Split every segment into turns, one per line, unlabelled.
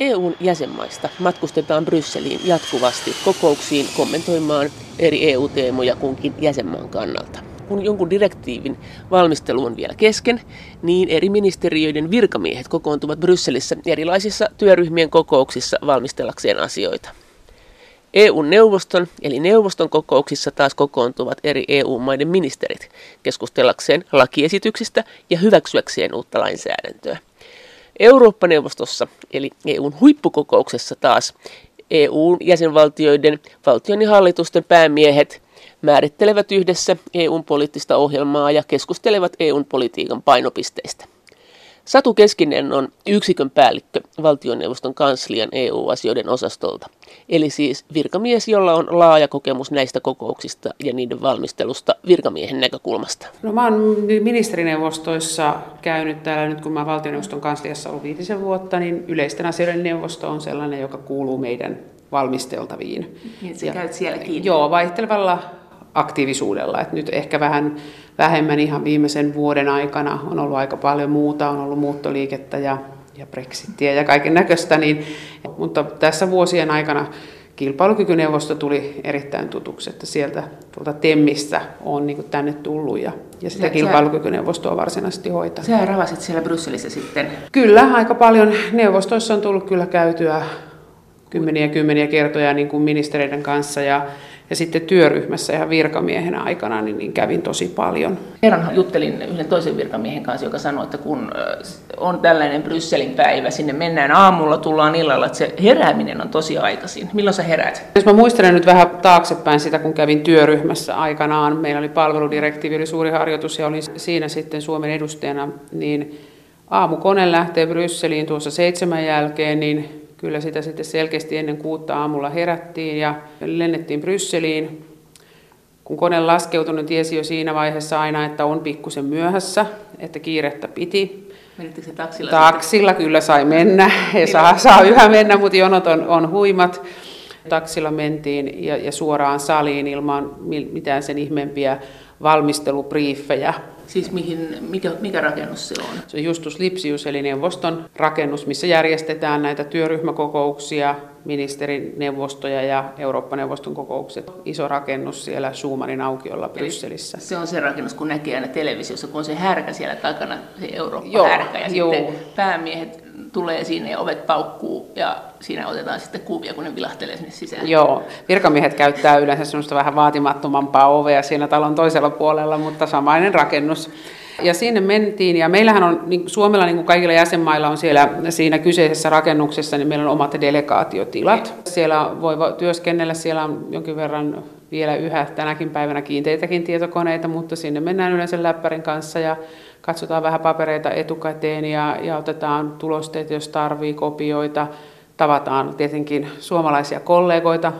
EUn jäsenmaista matkustetaan Brysseliin jatkuvasti kokouksiin kommentoimaan eri EU-teemoja kunkin jäsenmaan kannalta. Kun jonkun direktiivin valmistelu on vielä kesken, niin eri ministeriöiden virkamiehet kokoontuvat Brysselissä erilaisissa työryhmien kokouksissa valmistellakseen asioita. EU-neuvoston eli neuvoston kokouksissa taas kokoontuvat eri EU-maiden ministerit keskustellakseen lakiesityksistä ja hyväksyäkseen uutta lainsäädäntöä. Eurooppa-neuvostossa, eli EUn huippukokouksessa taas, EU-jäsenvaltioiden valtion ja hallitusten päämiehet määrittelevät yhdessä EUn poliittista ohjelmaa ja keskustelevat EUn politiikan painopisteistä. Satu Keskinen on yksikön päällikkö valtioneuvoston kanslian EU-asioiden osastolta, eli siis virkamies, jolla on laaja kokemus näistä kokouksista ja niiden valmistelusta virkamiehen näkökulmasta.
No mä oon ministerineuvostoissa käynyt täällä nyt, kun mä valtioneuvoston kansliassa ollut viitisen vuotta, niin yleisten asioiden neuvosto on sellainen, joka kuuluu meidän valmisteltaviin.
Niin, sä käyt sielläkin?
Joo, vaihtelevalla aktiivisuudella. Et nyt ehkä vähän vähemmän ihan viimeisen vuoden aikana on ollut aika paljon muuta, on ollut muuttoliikettä ja, ja Brexittiä ja kaiken näköistä, niin, mutta tässä vuosien aikana kilpailukykyneuvosto tuli erittäin tutuksi, että sieltä tuolta Temmistä on niin tänne tullut ja, ja sitä kilpailukykyneuvostoa varsinaisesti hoitaa.
Sä ravasit siellä Brysselissä sitten?
Kyllä, aika paljon. Neuvostoissa on tullut kyllä käytyä kymmeniä kymmeniä kertoja niin kuin ministereiden kanssa ja ja sitten työryhmässä ihan virkamiehenä aikana niin, niin kävin tosi paljon.
Kerran juttelin yhden toisen virkamiehen kanssa, joka sanoi, että kun on tällainen Brysselin päivä, sinne mennään aamulla, tullaan illalla, että se herääminen on tosi aikaisin. Milloin sä heräät?
Jos mä muistelen nyt vähän taaksepäin sitä, kun kävin työryhmässä aikanaan, meillä oli palveludirektiivi, oli suuri harjoitus ja olin siinä sitten Suomen edustajana, niin aamukone lähtee Brysseliin tuossa seitsemän jälkeen, niin kyllä sitä sitten selkeästi ennen kuutta aamulla herättiin ja lennettiin Brysseliin. Kun kone laskeutui, niin tiesi jo siinä vaiheessa aina, että on pikkusen myöhässä, että kiirettä piti.
Menittekö se taksilla?
Taksilla sitten? kyllä sai mennä ja saa, saa yhä mennä, mutta jonot on, on huimat. Taksilla mentiin ja, ja suoraan saliin ilman mitään sen ihmeempiä valmistelubriefejä.
Siis mihin, mikä, mikä rakennus se on?
Se on Justus Lipsius, eli neuvoston rakennus, missä järjestetään näitä työryhmäkokouksia, ministerineuvostoja ja Eurooppa-neuvoston kokoukset. Iso rakennus siellä Schumannin aukiolla Brysselissä.
Se on se rakennus, kun näkee aina televisiossa, kun on se härkä siellä takana, se Eurooppa-härkä, ja joo. sitten päämiehet tulee sinne ja ovet paukkuu ja siinä otetaan sitten kuvia, kun ne vilahtelee sinne sisään.
Joo, virkamiehet käyttää yleensä semmoista vähän vaatimattomampaa ovea siinä talon toisella puolella, mutta samainen rakennus. Ja sinne mentiin, ja meillähän on, niin Suomella niin kuin kaikilla jäsenmailla on siellä siinä kyseisessä rakennuksessa, niin meillä on omat delegaatiotilat. Siellä voi työskennellä, siellä on jonkin verran vielä yhä tänäkin päivänä kiinteitäkin tietokoneita, mutta sinne mennään yleensä läppärin kanssa ja katsotaan vähän papereita etukäteen ja, ja otetaan tulosteet, jos tarvii kopioita. Tavataan tietenkin suomalaisia kollegoita,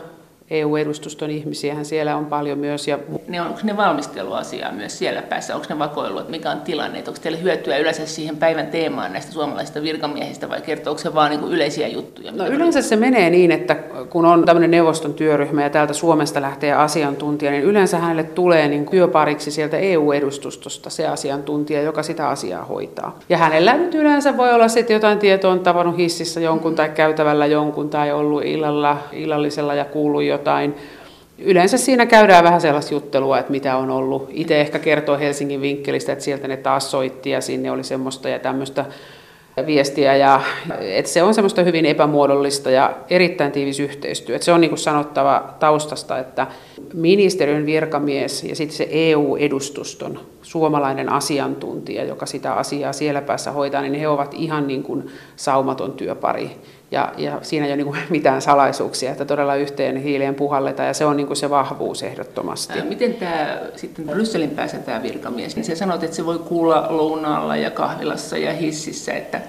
EU-edustuston ihmisiähän siellä on paljon myös. Ja...
Ne on, onko ne valmisteluasiaa myös siellä päässä? Onko ne vakoilu, että mikä on tilanne? Onko teille hyötyä yleensä siihen päivän teemaan näistä suomalaisista virkamiehistä vai kertooko se vaan niin yleisiä juttuja?
No yleensä se menee niin, että kun on tämmöinen neuvoston työryhmä ja täältä Suomesta lähtee asiantuntija, niin yleensä hänelle tulee niin työpariksi sieltä EU-edustustosta se asiantuntija, joka sitä asiaa hoitaa. Ja hänellä nyt yleensä voi olla sitten jotain tietoa, on tavannut hississä jonkun tai käytävällä jonkun tai ollut illalla, illallisella ja kuullut jotain. Yleensä siinä käydään vähän sellaista juttelua, että mitä on ollut. Itse ehkä kertoo Helsingin vinkkelistä, että sieltä ne taas soitti ja sinne oli semmoista ja tämmöistä viestiä. Ja, että se on semmoista hyvin epämuodollista ja erittäin tiivis yhteistyö. Että se on niin kuin sanottava taustasta, että ministeriön virkamies ja sitten se EU-edustuston suomalainen asiantuntija, joka sitä asiaa siellä päässä hoitaa, niin he ovat ihan niin kuin saumaton työpari. Ja, ja siinä ei ole niin kuin mitään salaisuuksia, että todella yhteen hiileen puhalletaan ja se on niin kuin se vahvuus ehdottomasti.
Ää, miten tämä sitten Brysselin päässä tämä virkamies, niin se sanot, että se voi kuulla lounaalla ja kahvilassa ja hississä, että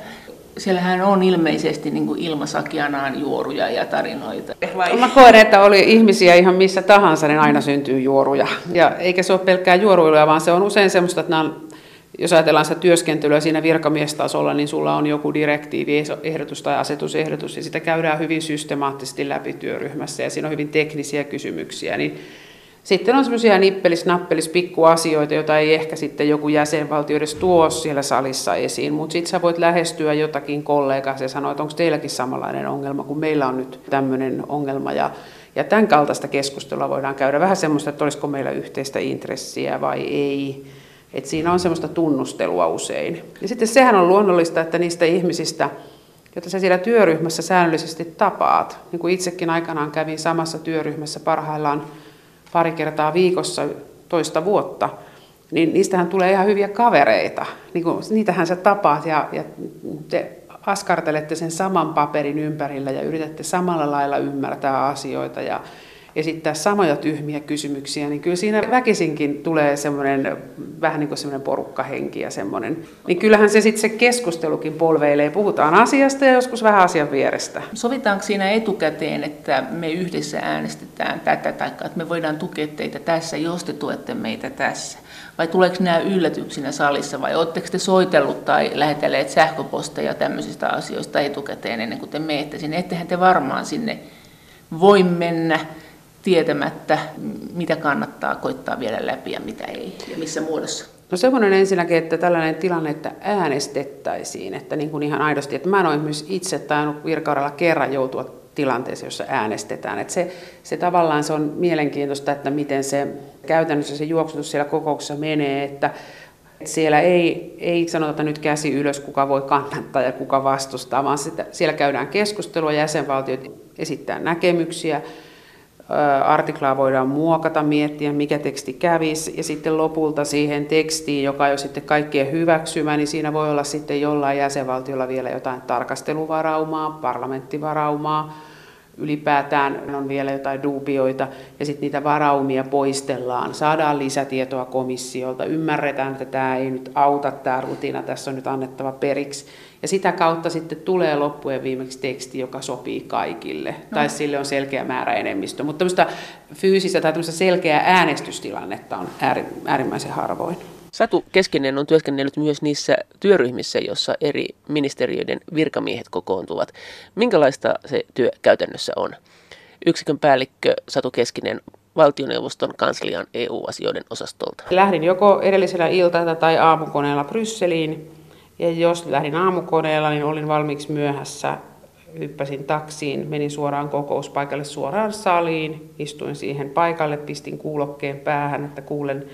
siellähän on ilmeisesti niin kuin ilmasakianaan juoruja ja tarinoita.
Vai? Mä koen, että oli ihmisiä ihan missä tahansa, niin aina syntyy juoruja. Ja eikä se ole pelkkää juoruiluja, vaan se on usein semmoista, että nämä on jos ajatellaan sitä työskentelyä siinä virkamiestasolla, niin sulla on joku direktiiviehdotus tai asetusehdotus, ja sitä käydään hyvin systemaattisesti läpi työryhmässä, ja siinä on hyvin teknisiä kysymyksiä, niin Sitten on semmoisia nippelis, nappelis, pikkuasioita, joita ei ehkä sitten joku jäsenvaltio edes tuo siellä salissa esiin, mutta sitten sä voit lähestyä jotakin kollegaa ja sanoa, että onko teilläkin samanlainen ongelma, kun meillä on nyt tämmöinen ongelma. Ja, ja tämän kaltaista keskustelua voidaan käydä vähän semmoista, että olisiko meillä yhteistä intressiä vai ei. Et siinä on semmoista tunnustelua usein. Ja sitten sehän on luonnollista, että niistä ihmisistä, joita sä siellä työryhmässä säännöllisesti tapaat, niin kuin itsekin aikanaan kävin samassa työryhmässä parhaillaan pari kertaa viikossa toista vuotta, niin niistähän tulee ihan hyviä kavereita. Niin kuin, niitähän sä tapaat ja, ja te askartelette sen saman paperin ympärillä ja yritätte samalla lailla ymmärtää asioita ja esittää samoja tyhmiä kysymyksiä, niin kyllä siinä väkisinkin tulee semmoinen vähän niin kuin semmoinen porukkahenki ja semmoinen. Niin kyllähän se sitten se keskustelukin polveilee. Puhutaan asiasta ja joskus vähän asian vierestä.
Sovitaanko siinä etukäteen, että me yhdessä äänestetään tätä, tai että me voidaan tukea teitä tässä, jos te tuette meitä tässä? Vai tuleeko nämä yllätyksinä salissa, vai oletteko te soitellut tai lähetelleet sähköposteja tämmöisistä asioista etukäteen ennen kuin te menette sinne? Ettehän te varmaan sinne voi mennä tietämättä, mitä kannattaa koittaa viedä läpi ja mitä ei, ja missä muodossa?
No semmoinen ensinnäkin, että tällainen tilanne, että äänestettäisiin, että niin kuin ihan aidosti, että mä en ole myös itse tainnut virkaudella kerran joutua tilanteeseen, jossa äänestetään. Että se, se tavallaan se on mielenkiintoista, että miten se käytännössä se juoksutus siellä kokouksessa menee, että siellä ei, ei sanota, että nyt käsi ylös, kuka voi kannattaa ja kuka vastustaa, vaan sitä, siellä käydään keskustelua, jäsenvaltiot esittää näkemyksiä, artiklaa voidaan muokata, miettiä mikä teksti kävisi ja sitten lopulta siihen tekstiin, joka on jo sitten kaikkien hyväksymä, niin siinä voi olla sitten jollain jäsenvaltiolla vielä jotain tarkasteluvaraumaa, parlamenttivaraumaa, ylipäätään on vielä jotain duubioita ja sitten niitä varaumia poistellaan, saadaan lisätietoa komissiolta, ymmärretään, että tämä ei nyt auta tämä rutina, tässä on nyt annettava periksi ja sitä kautta sitten tulee loppujen viimeksi teksti, joka sopii kaikille, no. tai sille on selkeä määrä enemmistö. Mutta tämmöistä fyysistä tai tämmöistä selkeää äänestystilannetta on äärimmäisen harvoin.
Satu Keskinen on työskennellyt myös niissä työryhmissä, jossa eri ministeriöiden virkamiehet kokoontuvat. Minkälaista se työ käytännössä on? Yksikön päällikkö Satu Keskinen valtioneuvoston kanslian EU-asioiden osastolta.
Lähdin joko edellisellä ilta- tai aamukoneella Brysseliin ja jos lähdin aamukoneella, niin olin valmiiksi myöhässä. Hyppäsin taksiin, menin suoraan kokouspaikalle suoraan saliin, istuin siihen paikalle, pistin kuulokkeen päähän, että kuulen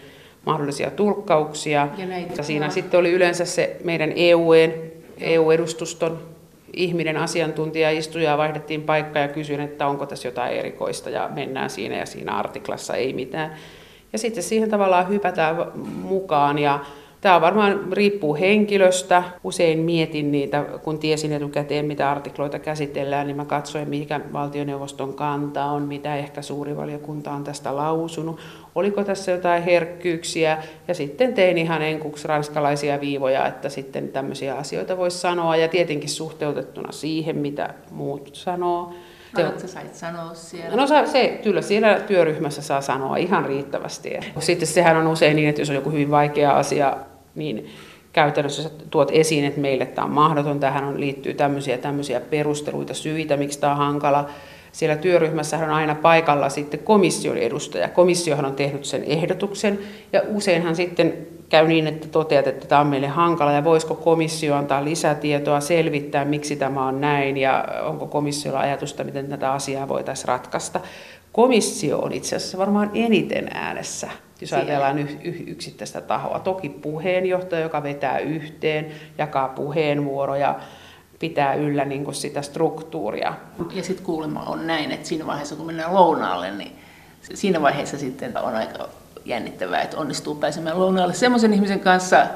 mahdollisia tulkkauksia. Ja, näitä, ja siinä sitten oli yleensä se meidän EUen, EU-edustuston ihminen, asiantuntija, istuja, vaihdettiin paikkaa ja kysyin, että onko tässä jotain erikoista ja mennään siinä ja siinä artiklassa ei mitään. Ja sitten siihen tavallaan hypätään mukaan ja Tämä varmaan riippuu henkilöstä. Usein mietin niitä, kun tiesin etukäteen, mitä artikloita käsitellään, niin mä katsoin, mikä valtioneuvoston kanta on, mitä ehkä suuri valiokunta on tästä lausunut. Oliko tässä jotain herkkyyksiä? Ja sitten tein ihan enkuksi ranskalaisia viivoja, että sitten tämmöisiä asioita voisi sanoa. Ja tietenkin suhteutettuna siihen, mitä muut sanoo.
Te... sait sanoa siellä?
No se, kyllä siellä työryhmässä saa sanoa ihan riittävästi. Sitten sehän on usein niin, että jos on joku hyvin vaikea asia niin käytännössä tuot esiin, että meille tämä on mahdoton, tähän on, liittyy tämmöisiä tämmöisiä perusteluita, syitä, miksi tämä on hankala. Siellä työryhmässä on aina paikalla sitten komission edustaja. Komissiohan on tehnyt sen ehdotuksen ja useinhan sitten käy niin, että toteat, että tämä on meille hankala ja voisiko komissio antaa lisätietoa, selvittää, miksi tämä on näin ja onko komissiolla ajatusta, miten tätä asiaa voitaisiin ratkaista. Komissio on itse asiassa varmaan eniten äänessä jos ajatellaan yksittäistä tahoa. Toki puheenjohtaja, joka vetää yhteen, jakaa puheenvuoroja, pitää yllä niin kuin sitä struktuuria.
Ja sitten kuulemma on näin, että siinä vaiheessa kun mennään lounaalle, niin siinä vaiheessa sitten on aika jännittävää, että onnistuu pääsemään lounaalle semmoisen ihmisen kanssa,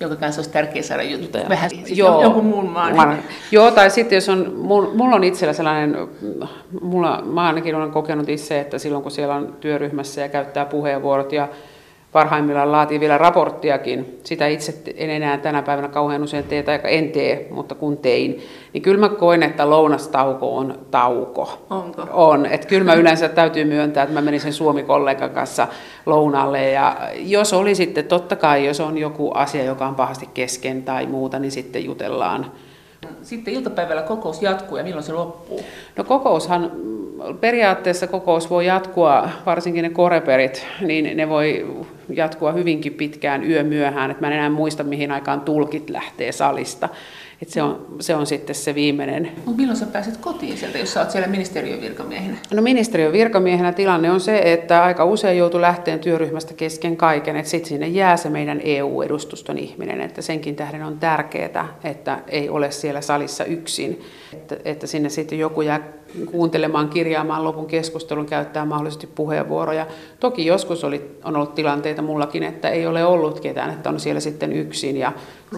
jonka kanssa olisi tärkeää saada juttuja. Vähän siis joo, jonkun muun maan. Mä,
joo, tai sitten jos on, mulla on itsellä sellainen, mulla, mä ainakin olen kokenut itse, että silloin kun siellä on työryhmässä ja käyttää puheenvuorot ja parhaimmillaan laatii vielä raporttiakin. Sitä itse en enää tänä päivänä kauhean usein tee, tai en tee, mutta kun tein, niin kyllä mä koen, että lounastauko on tauko.
Onko?
On. Että kyllä mä yleensä täytyy myöntää, että mä menin sen Suomi-kollegan kanssa lounalle. Ja jos oli sitten, totta kai, jos on joku asia, joka on pahasti kesken tai muuta, niin sitten jutellaan.
Sitten iltapäivällä kokous jatkuu ja milloin se loppuu?
No kokoushan periaatteessa kokous voi jatkua, varsinkin ne koreperit, niin ne voi jatkua hyvinkin pitkään yömyöhään. Et mä en enää muista, mihin aikaan tulkit lähtee salista. Et se, on, se on sitten se viimeinen.
Mutta milloin sä pääset kotiin sieltä, jos sä oot siellä ministeriön virkamiehenä?
No ministeriön virkamiehenä tilanne on se, että aika usein joutuu lähteen työryhmästä kesken kaiken, että sitten sinne jää se meidän EU-edustuston ihminen, että senkin tähden on tärkeää, että ei ole siellä salissa yksin, että, että sinne sitten joku jää kuuntelemaan, kirjaamaan lopun keskustelun, käyttää mahdollisesti puheenvuoroja. Toki joskus oli, on ollut tilanteita mullakin, että ei ole ollut ketään, että on siellä sitten yksin. Ja,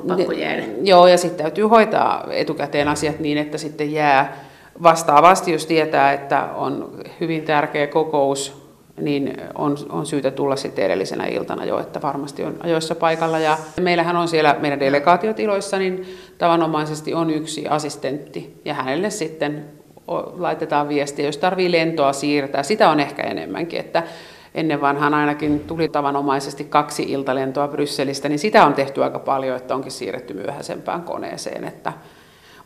Pakko jäädä.
Joo, ja sitten täytyy hoitaa etukäteen asiat niin, että sitten jää vastaavasti, jos tietää, että on hyvin tärkeä kokous, niin on, on syytä tulla sitten edellisenä iltana jo, että varmasti on ajoissa paikalla. Ja meillähän on siellä meidän delegaatiotiloissa, niin tavanomaisesti on yksi assistentti, ja hänelle sitten laitetaan viestiä, jos tarvii lentoa siirtää. Sitä on ehkä enemmänkin, että ennen vanhaan ainakin tuli tavanomaisesti kaksi iltalentoa Brysselistä, niin sitä on tehty aika paljon, että onkin siirretty myöhäisempään koneeseen. Että,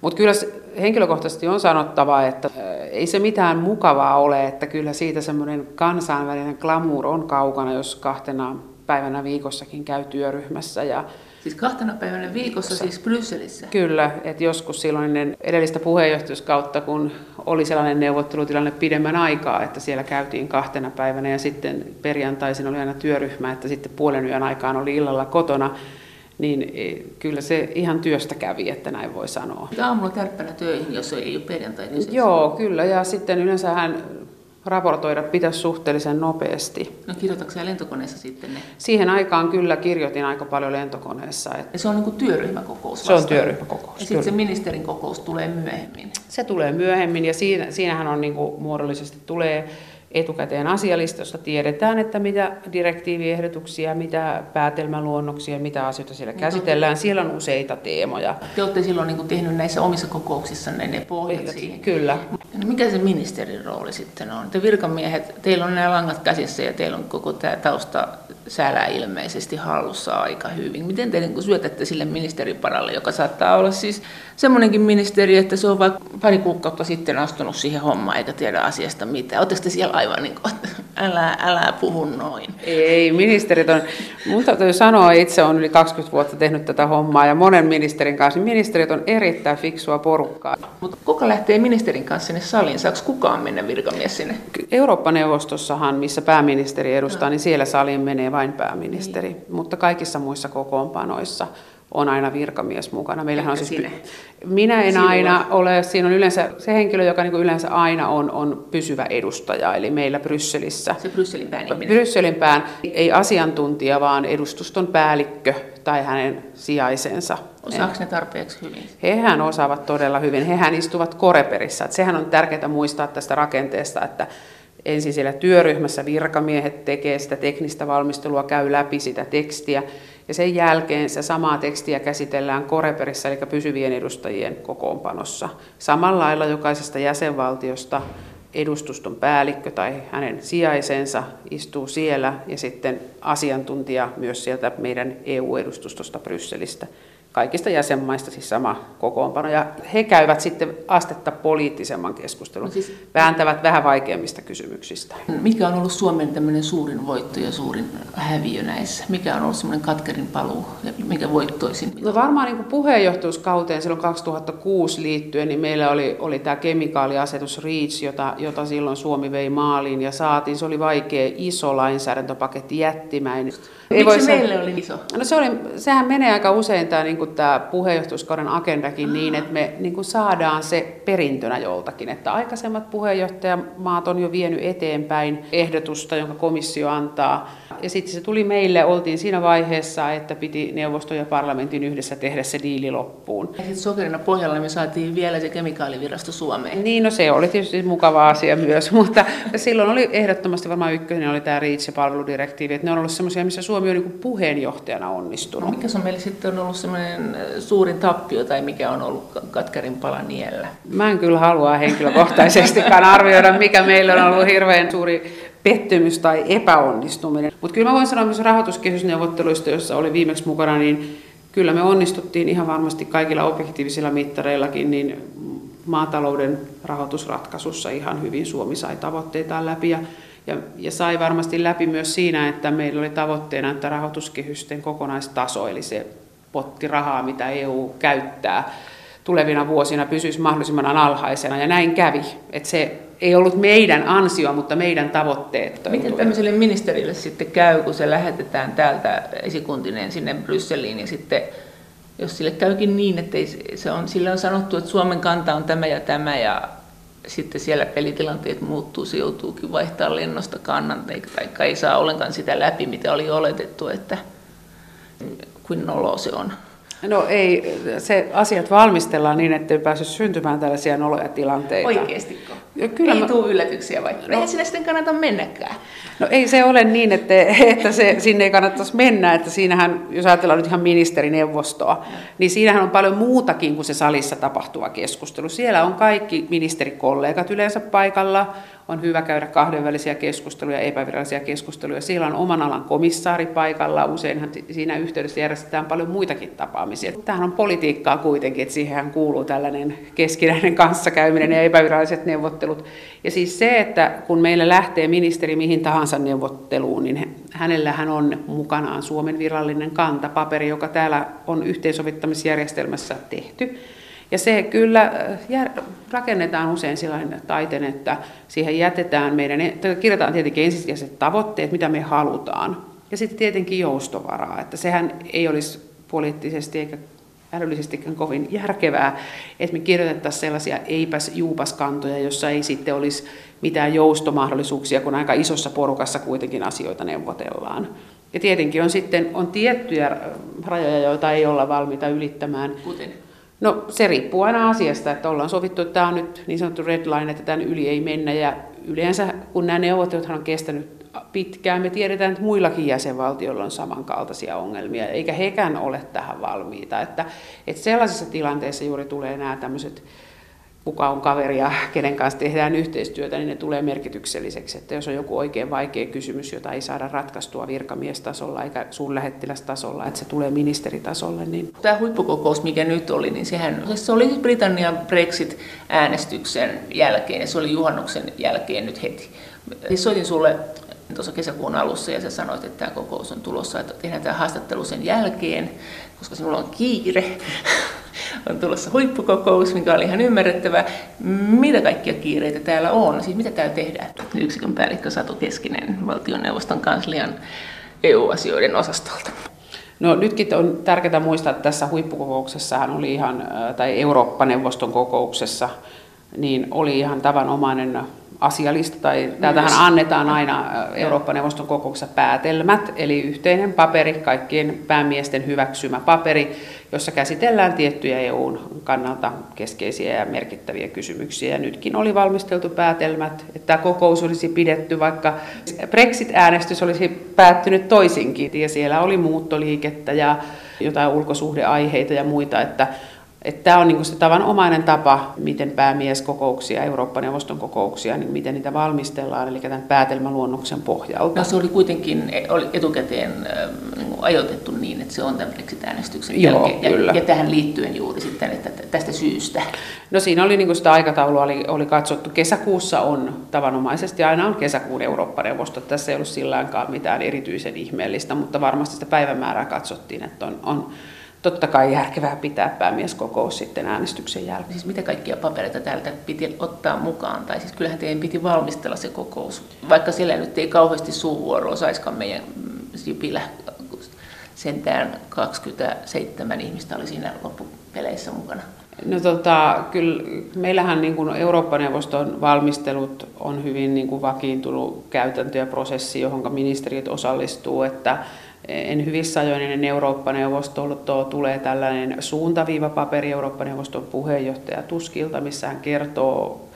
mutta kyllä henkilökohtaisesti on sanottava, että ei se mitään mukavaa ole, että kyllä siitä semmoinen kansainvälinen glamour on kaukana, jos kahtena päivänä viikossakin käy työryhmässä ja
Siis kahtena päivänä viikossa siis Brysselissä?
Kyllä, että joskus silloin edellistä puheenjohtajuuskautta, kun oli sellainen neuvottelutilanne pidemmän aikaa, että siellä käytiin kahtena päivänä ja sitten perjantaisin oli aina työryhmä, että sitten puolen yön aikaan oli illalla kotona, niin e, kyllä se ihan työstä kävi, että näin voi sanoa.
Aamulla tärppänä töihin, jos ei ole perjantai
Joo, kyllä, ja sitten yleensähän raportoida pitäisi suhteellisen nopeasti.
No kirjoitatko lentokoneessa sitten ne?
Siihen aikaan kyllä kirjoitin aika paljon lentokoneessa.
Että... Ja se on niin kuin työryhmäkokous
Se on työryhmäkokous,
Ja sitten se ministerin kokous tulee myöhemmin?
Se tulee myöhemmin ja siinä, siinähän on niin kuin muodollisesti tulee etukäteen asialistasta tiedetään, että mitä direktiiviehdotuksia, mitä päätelmäluonnoksia, mitä asioita siellä käsitellään. Siellä on useita teemoja.
Te olette silloin niin tehnyt näissä omissa kokouksissanne ne pohjat siihen.
Kyllä.
No mikä se ministerin rooli sitten on? Te virkamiehet, teillä on nämä langat käsissä ja teillä on koko tämä tausta sälä ilmeisesti hallussa aika hyvin. Miten te niin syötätte sille ministeriparalle, joka saattaa olla siis semmoinenkin ministeri, että se on vaikka pari kuukautta sitten astunut siihen hommaan eikä tiedä asiasta mitään. Oletteko te siellä aivan niin kuin, älä, älä puhu noin?
Ei, ministerit on, mun täytyy sanoa, itse on yli 20 vuotta tehnyt tätä hommaa ja monen ministerin kanssa, niin ministerit on erittäin fiksua porukkaa.
Mutta kuka lähtee ministerin kanssa sinne saliin? Saako kukaan mennä virkamies sinne?
Eurooppa-neuvostossahan, missä pääministeri edustaa, no. niin siellä saliin menee vain pääministeri, niin. mutta kaikissa muissa kokoonpanoissa on aina virkamies mukana. Meillähän on siis, minä en Silloin. aina ole, siinä on yleensä se henkilö, joka niin yleensä aina on, on pysyvä edustaja, eli meillä Brysselissä.
Se Brysselin pään ihminen.
Brysselin pään, ei asiantuntija, vaan edustuston päällikkö tai hänen sijaisensa.
Osaako ne tarpeeksi hyvin?
Hehän osaavat todella hyvin. Hehän istuvat koreperissä. Sehän on tärkeää muistaa tästä rakenteesta, että ensin siellä työryhmässä virkamiehet tekee sitä teknistä valmistelua, käy läpi sitä tekstiä ja sen jälkeen se samaa tekstiä käsitellään Koreperissa, eli pysyvien edustajien kokoonpanossa. Samalla lailla jokaisesta jäsenvaltiosta edustuston päällikkö tai hänen sijaisensa istuu siellä ja sitten asiantuntija myös sieltä meidän EU-edustustosta Brysselistä kaikista jäsenmaista siis sama kokoonpano. Ja he käyvät sitten astetta poliittisemman keskustelun, no siis, vääntävät vähän vaikeammista kysymyksistä.
Mikä on ollut Suomen tämmöinen suurin voitto ja suurin häviö näissä? Mikä on ollut semmoinen katkerin paluu ja mikä voittoisin?
No varmaan niin puheenjohtajuuskauteen silloin 2006 liittyen, niin meillä oli, oli tämä kemikaaliasetus REACH, jota, jota silloin Suomi vei maaliin ja saatiin. Se oli vaikea, iso lainsäädäntöpaketti, jättimäinen.
Ei Miksi se meille oli iso?
No se oli, sehän menee aika usein tämä, niin tämä puheenjohtajuuskauden agendakin Aha. niin, että me niin kuin saadaan se perintönä joltakin. Että aikaisemmat puheenjohtajamaat on jo vienyt eteenpäin ehdotusta, jonka komissio antaa. Ja sitten se tuli meille, oltiin siinä vaiheessa, että piti neuvoston ja parlamentin yhdessä tehdä se diili loppuun.
Ja sitten sokerina pohjalla me saatiin vielä se kemikaalivirasto Suomeen.
Niin, no se oli tietysti mukava asia myös, mutta silloin oli ehdottomasti varmaan ykkönen oli tämä REACH-palveludirektiivi, että ne on ollut semmoisia, missä Suomi on niin puheenjohtajana onnistunut.
No, mikä on meillä sitten on ollut semmoinen suurin tappio tai mikä on ollut katkerin pala niellä?
Mä en kyllä halua henkilökohtaisestikaan arvioida, mikä meillä on ollut hirveän suuri pettymys tai epäonnistuminen. Mutta kyllä mä voin sanoa myös rahoituskehysneuvotteluista, joissa oli viimeksi mukana, niin kyllä me onnistuttiin ihan varmasti kaikilla objektiivisilla mittareillakin niin maatalouden rahoitusratkaisussa ihan hyvin Suomi sai tavoitteitaan läpi ja, ja, ja sai varmasti läpi myös siinä, että meillä oli tavoitteena, että rahoituskehysten kokonaistaso, eli se potti rahaa, mitä EU käyttää tulevina vuosina, pysyisi mahdollisimman alhaisena ja näin kävi. Että se ei ollut meidän ansio, mutta meidän tavoitteet.
Miten tämmöiselle ministerille sitten käy, kun se lähetetään täältä esikuntineen sinne Brysseliin ja sitten jos sille käykin niin, että se on, sille on sanottu, että Suomen kanta on tämä ja tämä ja sitten siellä pelitilanteet muuttuu, se joutuukin vaihtaa lennosta kannan, tai ei saa ollenkaan sitä läpi, mitä oli oletettu, että kuin nolo se on.
No ei, se asiat valmistellaan niin, ettei pääse syntymään tällaisia noloja tilanteita.
Oikeasti? Kyllä ei mä... tule yllätyksiä vaikka. No, eihän sinne sitten kannata mennäkään.
No ei se ole niin, että, että se, sinne ei kannattaisi mennä, että siinähän, jos ajatellaan nyt ihan ministerineuvostoa, niin siinähän on paljon muutakin kuin se salissa tapahtuva keskustelu. Siellä on kaikki ministerikollegat yleensä paikalla, on hyvä käydä kahdenvälisiä keskusteluja, epävirallisia keskusteluja. Siellä on oman alan komissaari paikalla, useinhan siinä yhteydessä järjestetään paljon muitakin tapaamisia. Tämähän on politiikkaa kuitenkin, että siihen kuuluu tällainen keskinäinen kanssakäyminen ja epäviralliset neuvottelut. Ja siis se, että kun meillä lähtee ministeri mihin tahansa neuvotteluun, niin hänellähän on mukanaan Suomen virallinen kantapaperi, joka täällä on yhteensovittamisjärjestelmässä tehty. Ja se kyllä äh, rakennetaan usein sellainen taiten, että siihen jätetään meidän, kirjataan tietenkin ensisijaiset tavoitteet, mitä me halutaan. Ja sitten tietenkin joustovaraa, että sehän ei olisi poliittisesti eikä älyllisestikään kovin järkevää, että me kirjoitettaisiin sellaisia eipäs-juupaskantoja, jossa ei sitten olisi mitään joustomahdollisuuksia, kun aika isossa porukassa kuitenkin asioita neuvotellaan. Ja tietenkin on sitten on tiettyjä rajoja, joita ei olla valmiita ylittämään.
Kuten?
No se riippuu aina asiasta, että ollaan sovittu, että tämä on nyt niin sanottu red line, että tämän yli ei mennä. Ja yleensä kun nämä neuvottelut on kestänyt pitkään, me tiedetään, että muillakin jäsenvaltioilla on samankaltaisia ongelmia, eikä hekään ole tähän valmiita. Että, että sellaisissa tilanteissa juuri tulee nämä tämmöiset kuka on kaveri ja kenen kanssa tehdään yhteistyötä, niin ne tulee merkitykselliseksi. Että jos on joku oikein vaikea kysymys, jota ei saada ratkaistua virkamiestasolla eikä suurlähettilästasolla, että se tulee ministeritasolle. Niin...
Tämä huippukokous, mikä nyt oli, niin sehän se oli Britannian Brexit-äänestyksen jälkeen ja se oli juhannuksen jälkeen nyt heti. Siis soitin sulle tuossa kesäkuun alussa ja sä sanoit, että tämä kokous on tulossa, että tehdään tämä haastattelu sen jälkeen, koska sinulla on kiire on tulossa huippukokous, mikä oli ihan ymmärrettävää. Mitä kaikkia kiireitä täällä on? Siis mitä täällä tehdään? Yksikön päällikkö Satu Keskinen valtioneuvoston kanslian EU-asioiden osastolta.
No nytkin on tärkeää muistaa, että tässä huippukokouksessahan oli ihan, tai Eurooppa-neuvoston kokouksessa, niin oli ihan tavanomainen asialista, tai täältähän annetaan aina Eurooppa-neuvoston kokouksessa päätelmät, eli yhteinen paperi, kaikkien päämiesten hyväksymä paperi, jossa käsitellään tiettyjä EUn kannalta keskeisiä ja merkittäviä kysymyksiä. Ja nytkin oli valmisteltu päätelmät, että tämä kokous olisi pidetty, vaikka Brexit-äänestys olisi päättynyt toisinkin, ja siellä oli muuttoliikettä ja jotain ulkosuhdeaiheita ja muita, että että tämä on niin se tavanomainen tapa, miten päämieskokouksia, Eurooppa-neuvoston kokouksia, niin miten niitä valmistellaan, eli tämän päätelmäluonnoksen pohjalta.
No se oli kuitenkin oli etukäteen niin ajoitettu niin, että se on tämän Brexit-äänestyksen Joo, jälkeen. Kyllä. Ja, ja tähän liittyen juuri sitten, että tästä syystä.
No siinä oli niin kuin sitä aikataulua oli, oli katsottu. Kesäkuussa on tavanomaisesti, aina on kesäkuun Eurooppa-neuvosto. Tässä ei ollut silläkään mitään erityisen ihmeellistä, mutta varmasti sitä päivämäärää katsottiin, että on, on totta kai järkevää pitää päämieskokous sitten äänestyksen jälkeen.
Siis mitä kaikkia papereita täältä piti ottaa mukaan? Tai siis kyllähän teidän piti valmistella se kokous, vaikka siellä nyt ei kauheasti suuvuoroa saiskaan meidän Sipilä. Sentään 27 ihmistä oli siinä loppupeleissä mukana.
No tota, kyllä meillähän niin kuin Eurooppa-neuvoston valmistelut on hyvin niin kuin vakiintunut käytäntö ja prosessi, johon ministeriöt osallistuu, että en hyvissä ajoin ennen Eurooppa-neuvostolta tulee tällainen suuntaviivapaperi Eurooppa-neuvoston puheenjohtaja Tuskilta, missä hän kertoo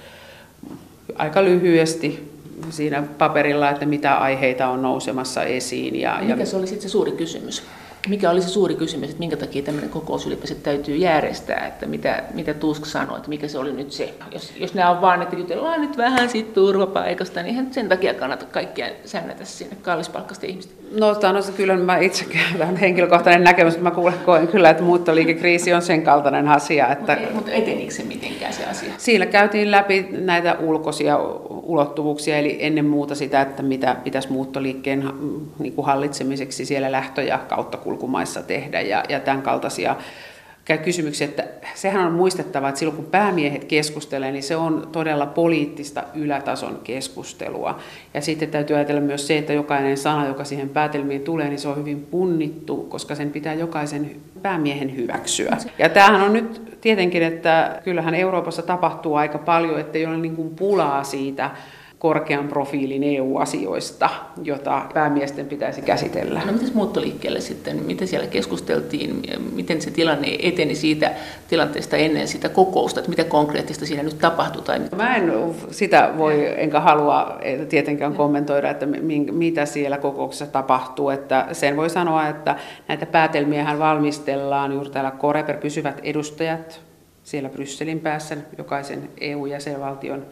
aika lyhyesti siinä paperilla, että mitä aiheita on nousemassa esiin.
Ja, Mikä se oli sitten se suuri kysymys? Mikä oli se suuri kysymys, että minkä takia tämmöinen kokous ylipäänsä täytyy järjestää, että mitä, mitä Tusk sanoi, että mikä se oli nyt se. Jos, jos nämä on vaan, että jutellaan nyt vähän siitä turvapaikasta, niin eihän sen takia kannata kaikkia sännätä sinne kallispalkkaisten ihmisten.
No, tämä on se kyllä mä itsekin vähän henkilökohtainen näkemys, että mä kuulen, koen kyllä, että muuttoliikekriisi on sen kaltainen asia. Että
mutta, mutta etenikö se mitenkään se asia?
Siinä käytiin läpi näitä ulkoisia ulottuvuuksia, eli ennen muuta sitä, että mitä pitäisi muuttoliikkeen niin kuin hallitsemiseksi siellä lähtö- ja kauttakulkumaissa tehdä ja, ja tämän kaltaisia kysymyksiä, että sehän on muistettava, että silloin kun päämiehet keskustelevat, niin se on todella poliittista ylätason keskustelua. Ja sitten täytyy ajatella myös se, että jokainen sana, joka siihen päätelmiin tulee, niin se on hyvin punnittu, koska sen pitää jokaisen päämiehen hyväksyä. Ja tämähän on nyt tietenkin, että kyllähän Euroopassa tapahtuu aika paljon, että ei ole niin kuin pulaa siitä, korkean profiilin EU-asioista, jota päämiesten pitäisi käsitellä.
No miten muuttoliikkeelle sitten, miten siellä keskusteltiin, miten se tilanne eteni siitä tilanteesta ennen sitä kokousta, että mitä konkreettista siinä nyt tapahtui? Tai...
Mä en sitä voi, enkä halua tietenkään kommentoida, että mitä siellä kokouksessa tapahtuu. Että sen voi sanoa, että näitä päätelmiä valmistellaan juuri täällä Koreper pysyvät edustajat siellä Brysselin päässä, jokaisen EU-jäsenvaltion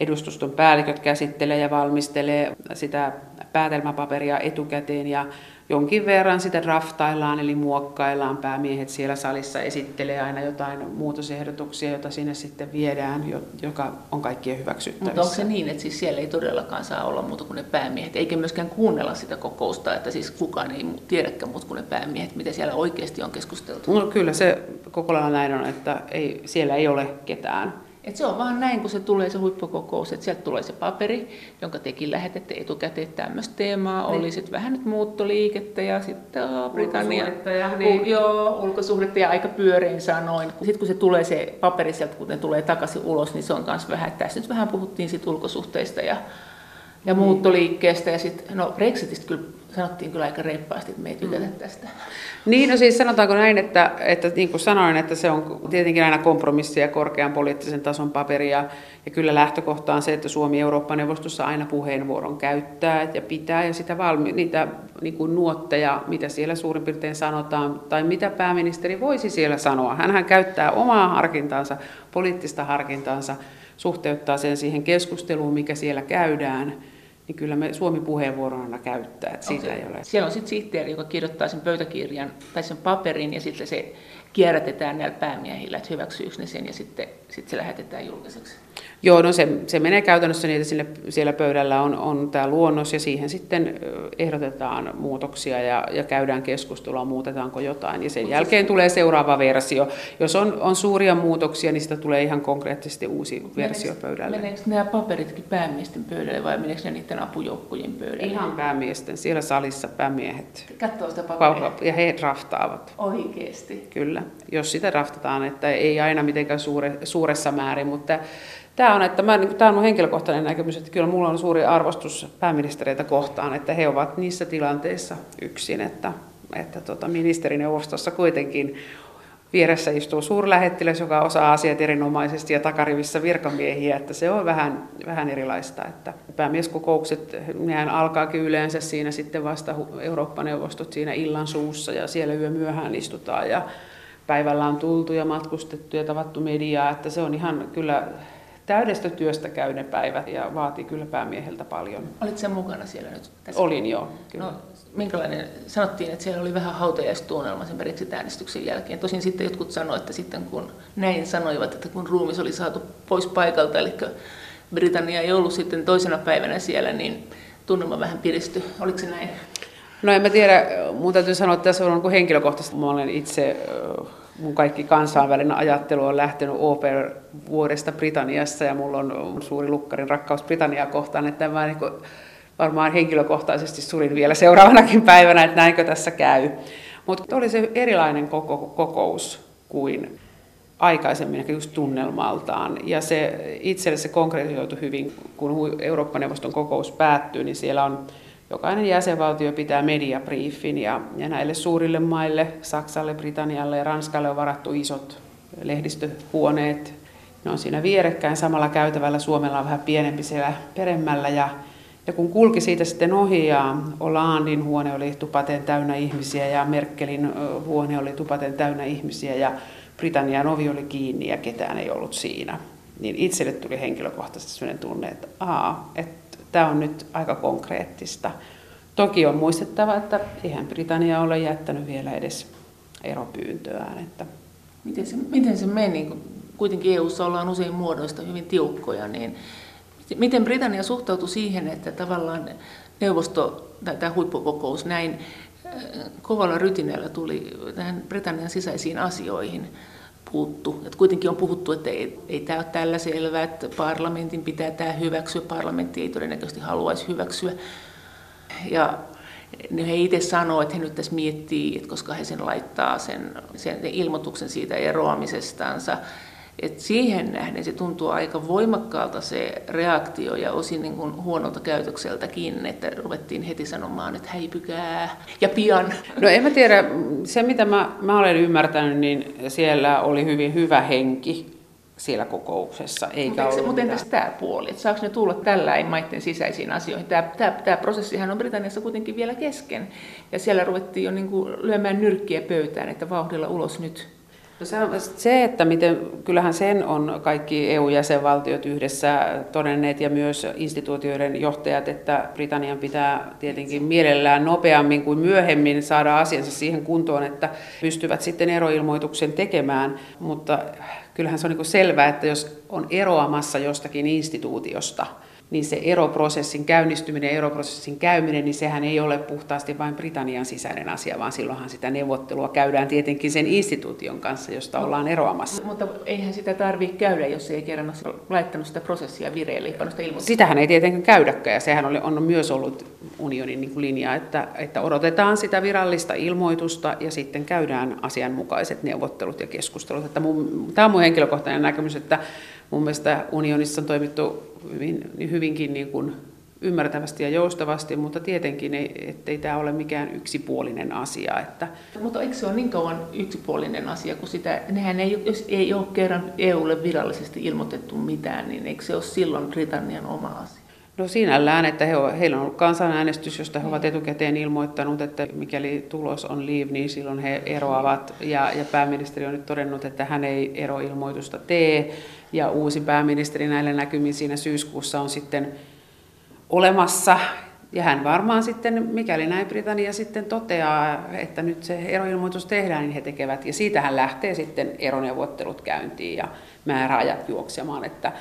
edustuston päälliköt käsittelee ja valmistelee sitä päätelmäpaperia etukäteen ja jonkin verran sitä draftaillaan eli muokkaillaan. Päämiehet siellä salissa esittelee aina jotain muutosehdotuksia, joita sinne sitten viedään, joka on kaikkien hyväksyttävissä.
Mutta onko se niin, että siis siellä ei todellakaan saa olla muuta kuin ne päämiehet, eikä myöskään kuunnella sitä kokousta, että siis kukaan ei tiedäkään muuta kuin ne päämiehet, mitä siellä oikeasti on keskusteltu?
No, kyllä se koko lailla näin on, että ei, siellä ei ole ketään
et se on vaan näin, kun se tulee se huippukokous, että sieltä tulee se paperi, jonka tekin lähetätte etukäteen, että tämmöistä teemaa niin. oli sitten vähän nyt muuttoliikettä ja sitten oh, Britannia. Ulkosuhdetta ja, niin. U, joo, ulkosuhdetta ja aika pyörein sanoin. Sitten kun se tulee se paperi sieltä, kun ne tulee takaisin ulos, niin se on myös vähän, että tässä nyt vähän puhuttiin sit ulkosuhteista ja, ja niin. muuttoliikkeestä ja sitten, no Brexitistä kyllä sanottiin kyllä aika reippaasti, että me ei tykätä mm. tästä.
Niin, no siis sanotaanko näin, että, että niin kuin sanoin, että se on tietenkin aina kompromissi ja korkean poliittisen tason paperi. Ja, ja kyllä lähtökohta on se, että Suomi Eurooppa-neuvostossa aina puheenvuoron käyttää ja pitää ja sitä valmi, niitä niin kuin nuotteja, mitä siellä suurin piirtein sanotaan, tai mitä pääministeri voisi siellä sanoa. Hänhän käyttää omaa harkintaansa, poliittista harkintaansa, suhteuttaa sen siihen keskusteluun, mikä siellä käydään – niin kyllä me Suomi puheenvuorona käyttää, että siitä
okay.
ei ole.
Siellä on sitten sihteeri, joka kirjoittaa sen pöytäkirjan tai sen paperin ja sitten se kierrätetään näillä päämiehillä, että hyväksyykö ne sen ja sitten, sitten se lähetetään julkiseksi.
Joo, no se, se menee käytännössä niin, että sille, siellä pöydällä on, on tämä luonnos ja siihen sitten ehdotetaan muutoksia ja, ja käydään keskustelua, muutetaanko jotain. Ja sen jälkeen tulee seuraava versio. Jos on, on suuria muutoksia, niin sitä tulee ihan konkreettisesti uusi meneekö, versio pöydälle.
Meneekö nämä paperitkin päämiesten pöydälle vai meneekö ne niiden apujoukkojen pöydälle?
Ihan päämiesten, siellä salissa päämiehet.
Katsoo sitä paperia.
Ja he draftaavat.
Oikeasti.
Kyllä, jos sitä draftataan, että ei aina mitenkään suure, suuressa määrin, mutta Tämä on, että mä, tämä on mun henkilökohtainen näkemys, että kyllä mulla on suuri arvostus pääministereitä kohtaan, että he ovat niissä tilanteissa yksin, että, että tota, ministerineuvostossa kuitenkin vieressä istuu suurlähettiläs, joka osaa asiat erinomaisesti ja takarivissä virkamiehiä, että se on vähän, vähän erilaista. Että päämieskokoukset, nehän alkaakin yleensä siinä sitten vasta Eurooppa-neuvostot siinä illan suussa ja siellä yö myöhään istutaan ja päivällä on tultu ja matkustettu ja tavattu mediaa, että se on ihan kyllä täydestä työstä käy ne päivät ja vaatii kyllä päämieheltä paljon.
Olit sen mukana siellä nyt?
Tässä Olin joo,
kyllä. No, minkälainen, sanottiin, että siellä oli vähän hautajaistunnelma sen Brexit-äänestyksen jälkeen. Tosin sitten jotkut sanoivat, että sitten kun näin sanoivat, että kun ruumis oli saatu pois paikalta, eli Britannia ei ollut sitten toisena päivänä siellä, niin tunnelma vähän piristyi. Oliko se näin?
No en mä tiedä, mun täytyy sanoa, että tässä on henkilökohtaisesti. Mä olen itse mun kaikki kansainvälinen ajattelu on lähtenyt Oper vuodesta Britanniassa ja mulla on suuri lukkarin rakkaus Britanniaa kohtaan, että mä niin varmaan henkilökohtaisesti surin vielä seuraavanakin päivänä, että näinkö tässä käy. Mutta oli se erilainen koko, kokous kuin aikaisemmin ehkä just tunnelmaltaan. Ja se itselle se konkretisoitu hyvin, kun Eurooppa-neuvoston kokous päättyy, niin siellä on jokainen jäsenvaltio pitää mediabriefin ja, ja näille suurille maille, Saksalle, Britannialle ja Ranskalle on varattu isot lehdistöhuoneet. Ne on siinä vierekkäin samalla käytävällä. Suomella on vähän pienempi siellä peremmällä ja, Ja kun kulki siitä sitten ohi ja Hollandin huone oli tupaten täynnä ihmisiä ja Merkelin huone oli tupaten täynnä ihmisiä ja Britannian ovi oli kiinni ja ketään ei ollut siinä, niin itselle tuli henkilökohtaisesti sellainen tunne, että, aa, että tämä on nyt aika konkreettista. Toki on muistettava, että eihän Britannia ole jättänyt vielä edes eropyyntöään. Että...
Miten, se, miten se meni? Kuitenkin EU-ssa ollaan usein muodoista hyvin tiukkoja, niin miten Britannia suhtautui siihen, että tavallaan neuvosto tai tämä huippukokous näin äh, kovalla rytinällä tuli tähän Britannian sisäisiin asioihin puuttu. Et kuitenkin on puhuttu, että ei, ei tämä ole tällä selvää, että parlamentin pitää tämä hyväksyä. Parlamentti ei todennäköisesti haluaisi hyväksyä. Ja he itse sanoo, että he nyt tässä miettii, että koska he sen laittaa sen, sen ilmoituksen siitä eroamisestansa, et siihen nähden se tuntuu aika voimakkaalta se reaktio ja osin niin kuin huonolta käytökseltäkin, että ruvettiin heti sanomaan, että häipykää ja pian.
No en mä tiedä, se mitä mä, mä olen ymmärtänyt, niin siellä oli hyvin hyvä henki siellä kokouksessa.
Eikä mutta, mutta entäs tämä puoli, että saako ne tulla tällä maiden sisäisiin asioihin? Tämä, tämä, tämä prosessihan on Britanniassa kuitenkin vielä kesken ja siellä ruvettiin jo niin kuin lyömään nyrkkiä pöytään, että vauhdilla ulos nyt.
No se, se, että miten, kyllähän sen on kaikki EU-jäsenvaltiot yhdessä todenneet ja myös instituutioiden johtajat, että Britannian pitää tietenkin mielellään nopeammin kuin myöhemmin saada asiansa siihen kuntoon, että pystyvät sitten eroilmoituksen tekemään, mutta kyllähän se on niin selvää, että jos on eroamassa jostakin instituutiosta, niin se eroprosessin käynnistyminen ja eroprosessin käyminen, niin sehän ei ole puhtaasti vain Britannian sisäinen asia, vaan silloinhan sitä neuvottelua käydään tietenkin sen instituution kanssa, josta ollaan eroamassa.
Mutta eihän sitä tarvitse käydä, jos ei kerran ole laittanut sitä prosessia vireille, sitä
Sitähän ei tietenkään käydäkään, ja sehän on myös ollut unionin niin linja, että, että odotetaan sitä virallista ilmoitusta ja sitten käydään asianmukaiset neuvottelut ja keskustelut. Että mun, tämä on mun henkilökohtainen näkemys, että mun mielestä unionissa on toimittu hyvin, hyvinkin niin kuin ymmärtävästi ja joustavasti, mutta tietenkin ei, ettei tämä ole mikään yksipuolinen asia. Että...
Mutta eikö se ole niin kauan yksipuolinen asia, kun sitä, nehän ei, jos ei ole kerran EUlle virallisesti ilmoitettu mitään, niin eikö se ole silloin Britannian oma asia?
No sinällään, että he on, heillä on ollut kansanäänestys, josta he ovat etukäteen ilmoittanut, että mikäli tulos on leave, niin silloin he eroavat. Ja, ja pääministeri on nyt todennut, että hän ei eroilmoitusta tee. Ja uusi pääministeri näillä näkymin siinä syyskuussa on sitten olemassa. Ja hän varmaan sitten, mikäli näin Britannia sitten toteaa, että nyt se eroilmoitus tehdään, niin he tekevät. Ja siitä hän lähtee sitten eroneuvottelut käyntiin ja määräajat juoksemaan. Että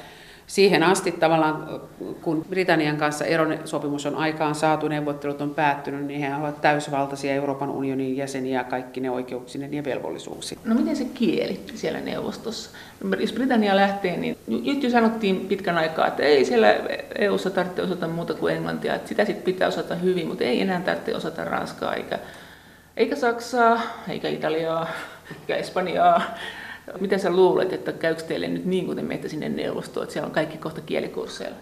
siihen asti tavallaan, kun Britannian kanssa erosopimus on aikaan saatu, neuvottelut on päättynyt, niin he ovat täysvaltaisia Euroopan unionin jäseniä kaikki ne oikeuksineen ja velvollisuuksiin.
No miten se kieli siellä neuvostossa? Jos Britannia lähtee, niin nyt jo sanottiin pitkän aikaa, että ei siellä EU-ssa tarvitse osata muuta kuin englantia, että sitä sitten pitää osata hyvin, mutta ei enää tarvitse osata ranskaa eikä, eikä saksaa, eikä italiaa, eikä espanjaa mitä sä luulet, että käykö teille nyt niin, kuin te menette sinne neuvostoon, että siellä on kaikki kohta kielikursseilla?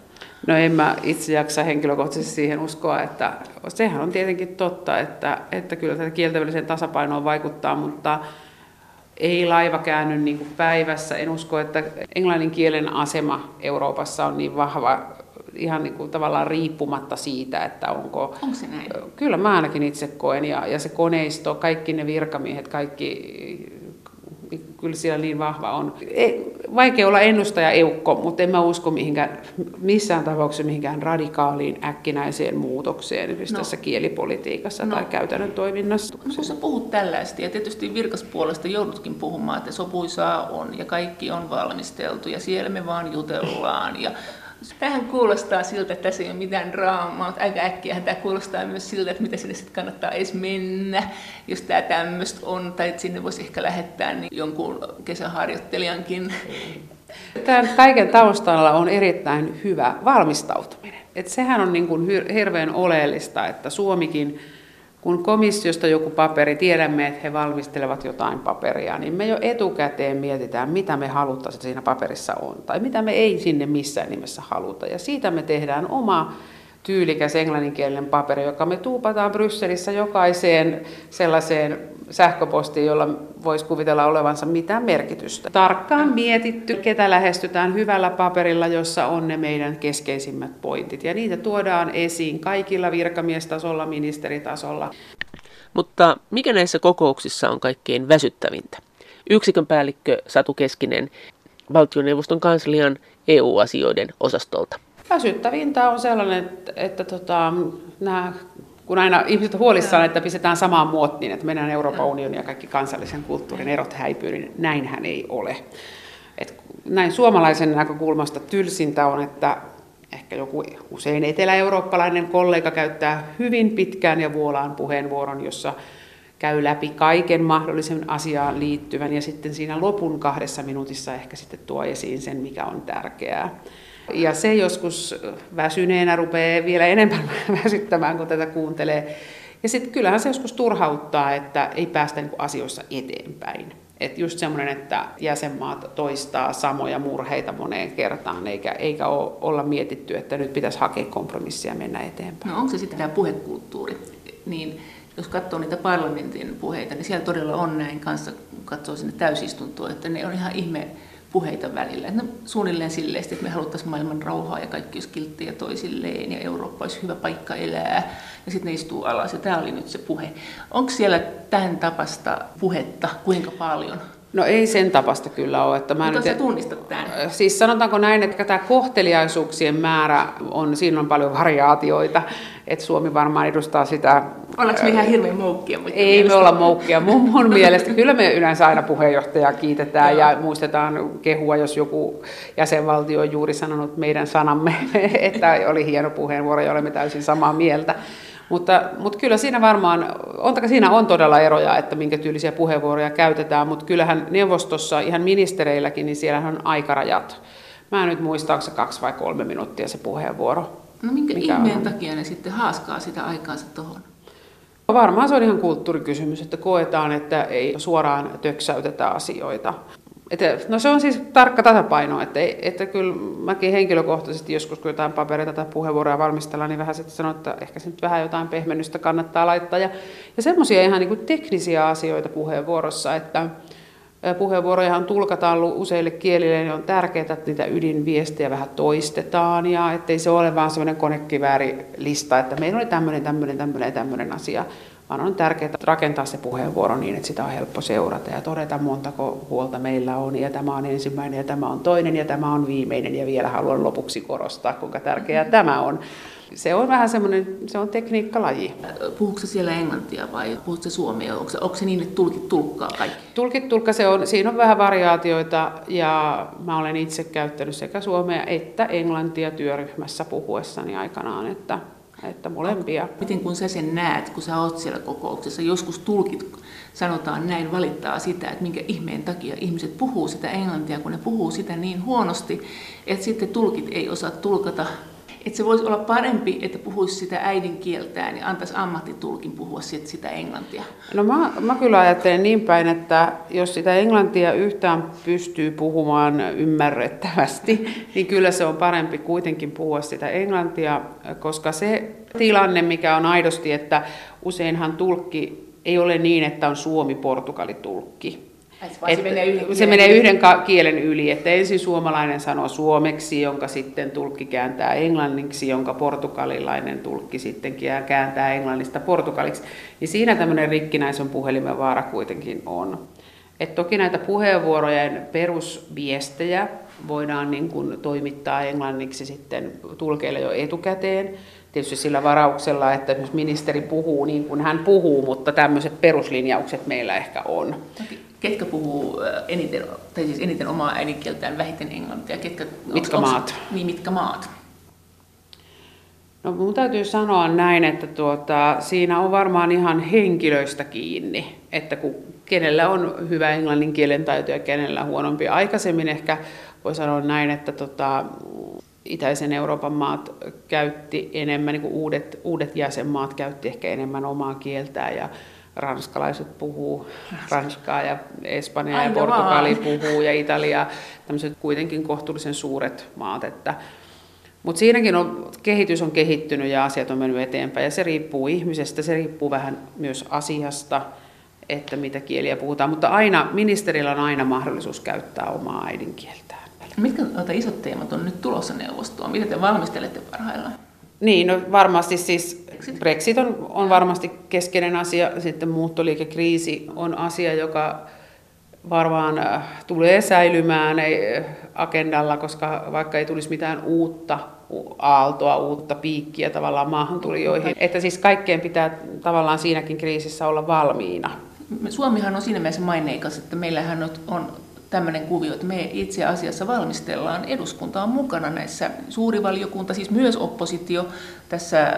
No en mä itse jaksa henkilökohtaisesti siihen uskoa, että sehän on tietenkin totta, että, että kyllä tätä kieltäväliseen tasapainoon vaikuttaa, mutta ei laiva käänny niin kuin päivässä. En usko, että englannin kielen asema Euroopassa on niin vahva ihan niin kuin tavallaan riippumatta siitä, että onko...
Onko se näin?
Kyllä mä ainakin itse koen ja, ja se koneisto, kaikki ne virkamiehet, kaikki kyllä siellä niin vahva on. Ei, vaikea olla ennustaja eukko, mutta en mä usko mihinkään, missään tapauksessa mihinkään radikaaliin äkkinäiseen muutokseen no. tässä kielipolitiikassa no. tai käytännön toiminnassa.
No kun sä puhut tällaista ja tietysti virkaspuolesta joudutkin puhumaan, että sopuisaa on ja kaikki on valmisteltu ja siellä me vaan jutellaan ja Tähän kuulostaa siltä, että tässä ei ole mitään draamaa, mutta aika äkkiä tämä kuulostaa myös siltä, että mitä sinne sitten kannattaa edes mennä, jos tämä tämmöistä on, tai että sinne voisi ehkä lähettää niin jonkun kesäharjoittelijankin.
Tämän kaiken taustalla on erittäin hyvä valmistautuminen. Et sehän on niin kuin hirveän oleellista, että Suomikin kun komissiosta joku paperi, tiedämme, että he valmistelevat jotain paperia, niin me jo etukäteen mietitään, mitä me haluttaisiin, että siinä paperissa on, tai mitä me ei sinne missään nimessä haluta. Ja siitä me tehdään oma tyylikäs englanninkielinen paperi, joka me tuupataan Brysselissä jokaiseen sellaiseen sähköpostiin, jolla voisi kuvitella olevansa mitään merkitystä. Tarkkaan mietitty, ketä lähestytään hyvällä paperilla, jossa on ne meidän keskeisimmät pointit. Ja niitä tuodaan esiin kaikilla virkamiestasolla, ministeritasolla.
Mutta mikä näissä kokouksissa on kaikkein väsyttävintä? Yksikön päällikkö Satu Keskinen valtioneuvoston kanslian EU-asioiden osastolta.
Väsyttävintä on sellainen, että, että tota, nämä kun aina ihmiset huolissaan, että pistetään samaan muottiin, että mennään Euroopan unionin ja kaikki kansallisen kulttuurin erot häipyy, niin näinhän ei ole. Et näin suomalaisen näkökulmasta tylsintä on, että ehkä joku usein etelä-eurooppalainen kollega käyttää hyvin pitkään ja vuolaan puheenvuoron, jossa käy läpi kaiken mahdollisen asiaan liittyvän ja sitten siinä lopun kahdessa minuutissa ehkä sitten tuo esiin sen, mikä on tärkeää. Ja se joskus väsyneenä rupeaa vielä enemmän väsyttämään, kun tätä kuuntelee. Ja sitten kyllähän se joskus turhauttaa, että ei päästä niinku asioissa eteenpäin. Että just semmoinen, että jäsenmaat toistaa samoja murheita moneen kertaan, eikä, eikä olla mietitty, että nyt pitäisi hakea kompromissia ja mennä eteenpäin.
No onko se sitten tämä puhekulttuuri? Niin jos katsoo niitä parlamentin puheita, niin siellä todella on näin kanssa, kun katsoo sinne täysistuntoa, että ne on ihan ihme puheita välillä. No, suunnilleen silleen, että me haluttaisiin maailman rauhaa ja kaikki olisi kilttejä toisilleen ja Eurooppa olisi hyvä paikka elää. Ja sitten ne istuu alas ja tämä oli nyt se puhe. Onko siellä tämän tapasta puhetta kuinka paljon?
No ei sen tapasta kyllä ole. Että
mä Mutta nyt, tunnistat tämän?
Siis sanotaanko näin, että tämä kohteliaisuuksien määrä on, siinä on paljon variaatioita. Että Suomi varmaan edustaa sitä...
Ollaanko me ihan hirveän moukkia?
Ei mielestä? me olla moukkia mun, mun mielestä. Kyllä me yleensä aina puheenjohtajaa kiitetään ja muistetaan kehua, jos joku jäsenvaltio on juuri sanonut meidän sanamme, että oli hieno puheenvuoro ja olemme täysin samaa mieltä. Mutta, mutta kyllä siinä varmaan, on, siinä on todella eroja, että minkä tyylisiä puheenvuoroja käytetään, mutta kyllähän neuvostossa, ihan ministereilläkin, niin siellä on aikarajat. Mä en nyt muista, onko se kaksi vai kolme minuuttia se puheenvuoro.
No minkä mikä ihmeen on? takia ne sitten haaskaa sitä aikaansa tuohon?
Varmaan se on ihan kulttuurikysymys, että koetaan, että ei suoraan töksäytetä asioita. Että, no se on siis tarkka tasapaino, että, että kyllä mäkin henkilökohtaisesti joskus, kun jotain papereita tai puheenvuoroja valmistellaan, niin vähän sitten sanon, että ehkä se nyt vähän jotain pehmennystä kannattaa laittaa. Ja, ja semmoisia ihan niin kuin teknisiä asioita puheenvuorossa, että puheenvuorojahan tulkataan useille kielille, niin on tärkeää, että niitä ydinviestejä vähän toistetaan ja ettei se ole vaan semmoinen konekiväärilista, että meillä oli tämmöinen, tämmöinen, tämmöinen tämmöinen asia, vaan on tärkeää rakentaa se puheenvuoro niin, että sitä on helppo seurata ja todeta montako huolta meillä on ja tämä on ensimmäinen ja tämä on toinen ja tämä on viimeinen ja vielä haluan lopuksi korostaa, kuinka tärkeää tämä on. Se on vähän semmoinen, se on tekniikkalaji.
Puhuuko siellä englantia vai puhuuko se suomea? Onko se, onko se niin, että tulkit tulkkaa kaikki?
Tulkit tulkka, se on, siinä on vähän variaatioita ja mä olen itse käyttänyt sekä suomea että englantia työryhmässä puhuessani aikanaan, että että molempia.
Miten kun sä sen näet, kun sä oot siellä kokouksessa, joskus tulkit sanotaan näin, valittaa sitä, että minkä ihmeen takia ihmiset puhuu sitä englantia, kun ne puhuu sitä niin huonosti, että sitten tulkit ei osaa tulkata että se voisi olla parempi, että puhuisi sitä äidinkieltään ja antaisi ammattitulkin puhua sit sitä englantia?
No mä, mä kyllä ajattelen niin päin, että jos sitä englantia yhtään pystyy puhumaan ymmärrettävästi, niin kyllä se on parempi kuitenkin puhua sitä englantia, koska se tilanne, mikä on aidosti, että useinhan tulkki ei ole niin, että on Suomi-Portugali-tulkki
se, menee yhden,
se menee yhden kielen yli, että ensin suomalainen sanoo suomeksi, jonka sitten tulkki kääntää englanniksi, jonka portugalilainen tulkki sitten kääntää englannista portugaliksi. Niin siinä tämmöinen rikkinäisen puhelimen vaara kuitenkin on. Et toki näitä puheenvuorojen perusviestejä voidaan niin kuin toimittaa englanniksi sitten tulkeille jo etukäteen. Tietysti sillä varauksella, että jos ministeri puhuu niin kuin hän puhuu, mutta tämmöiset peruslinjaukset meillä ehkä on.
Okay ketkä puhuu eniten, tai siis eniten omaa äidinkieltään, vähiten englantia? Ketkä,
mitkä onks, maat?
Niin, mitkä maat?
No mun täytyy sanoa näin, että tuota, siinä on varmaan ihan henkilöistä kiinni, että kun, kenellä on hyvä englannin kielen taito ja kenellä huonompi. Aikaisemmin ehkä voi sanoa näin, että tota, itäisen Euroopan maat käytti enemmän, niin kuin uudet, uudet jäsenmaat käytti ehkä enemmän omaa kieltään ja ranskalaiset puhuu ranskaa ja Espanja Aina ja Portugali vaan. puhuu ja Italia, tämmöiset kuitenkin kohtuullisen suuret maat, että Mutta siinäkin on, kehitys on kehittynyt ja asiat on mennyt eteenpäin ja se riippuu ihmisestä, se riippuu vähän myös asiasta, että mitä kieliä puhutaan, mutta aina, ministerillä on aina mahdollisuus käyttää omaa äidinkieltään.
Mitkä noita isot teemat on nyt tulossa neuvostoon? Mitä te valmistelette parhaillaan?
Niin, no varmasti siis Brexit on, on varmasti keskeinen asia, sitten muuttoliikekriisi on asia, joka varmaan äh, tulee säilymään agendalla, koska vaikka ei tulisi mitään uutta aaltoa, uutta piikkiä tavallaan maahantulijoihin. Että siis kaikkeen pitää tavallaan siinäkin kriisissä olla valmiina.
Suomihan on siinä mielessä maineikas, että meillähän on tämmöinen kuvio, että me itse asiassa valmistellaan, eduskunta on mukana näissä, suuri valiokunta, siis myös oppositio tässä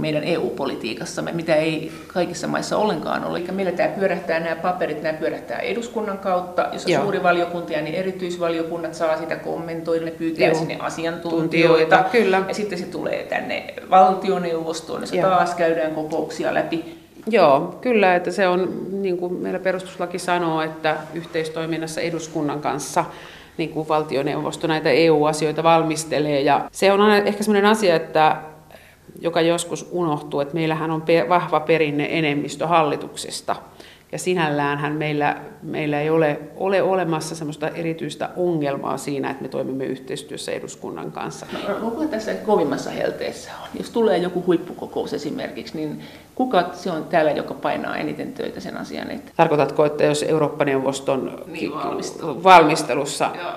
meidän EU-politiikassamme, mitä ei kaikissa maissa ollenkaan ole. Eli meillä tämä pyörähtää, nämä paperit, nämä pyörähtää eduskunnan kautta, jossa Joo. suuri valiokunta ja niin erityisvaliokunnat saa sitä kommentoida, ne pyytää Joo. sinne asiantuntijoita.
Kyllä.
Ja sitten se tulee tänne valtioneuvostoon, jossa Joo. taas käydään kokouksia läpi.
Joo, kyllä, että se on, niin kuin meillä perustuslaki sanoo, että yhteistoiminnassa eduskunnan kanssa niin kuin valtioneuvosto näitä EU-asioita valmistelee. Ja se on ehkä sellainen asia, että joka joskus unohtuu, että meillähän on vahva perinne enemmistö hallituksesta. Ja sinälläänhän meillä, meillä ei ole, ole olemassa sellaista erityistä ongelmaa siinä, että me toimimme yhteistyössä eduskunnan kanssa.
No, kuka tässä kovimmassa helteessä on? Jos tulee joku huippukokous esimerkiksi, niin kuka se on täällä, joka painaa eniten töitä sen asian eteen?
Tarkoitatko, että jos Eurooppa-neuvoston niin, valmistelussa... Joo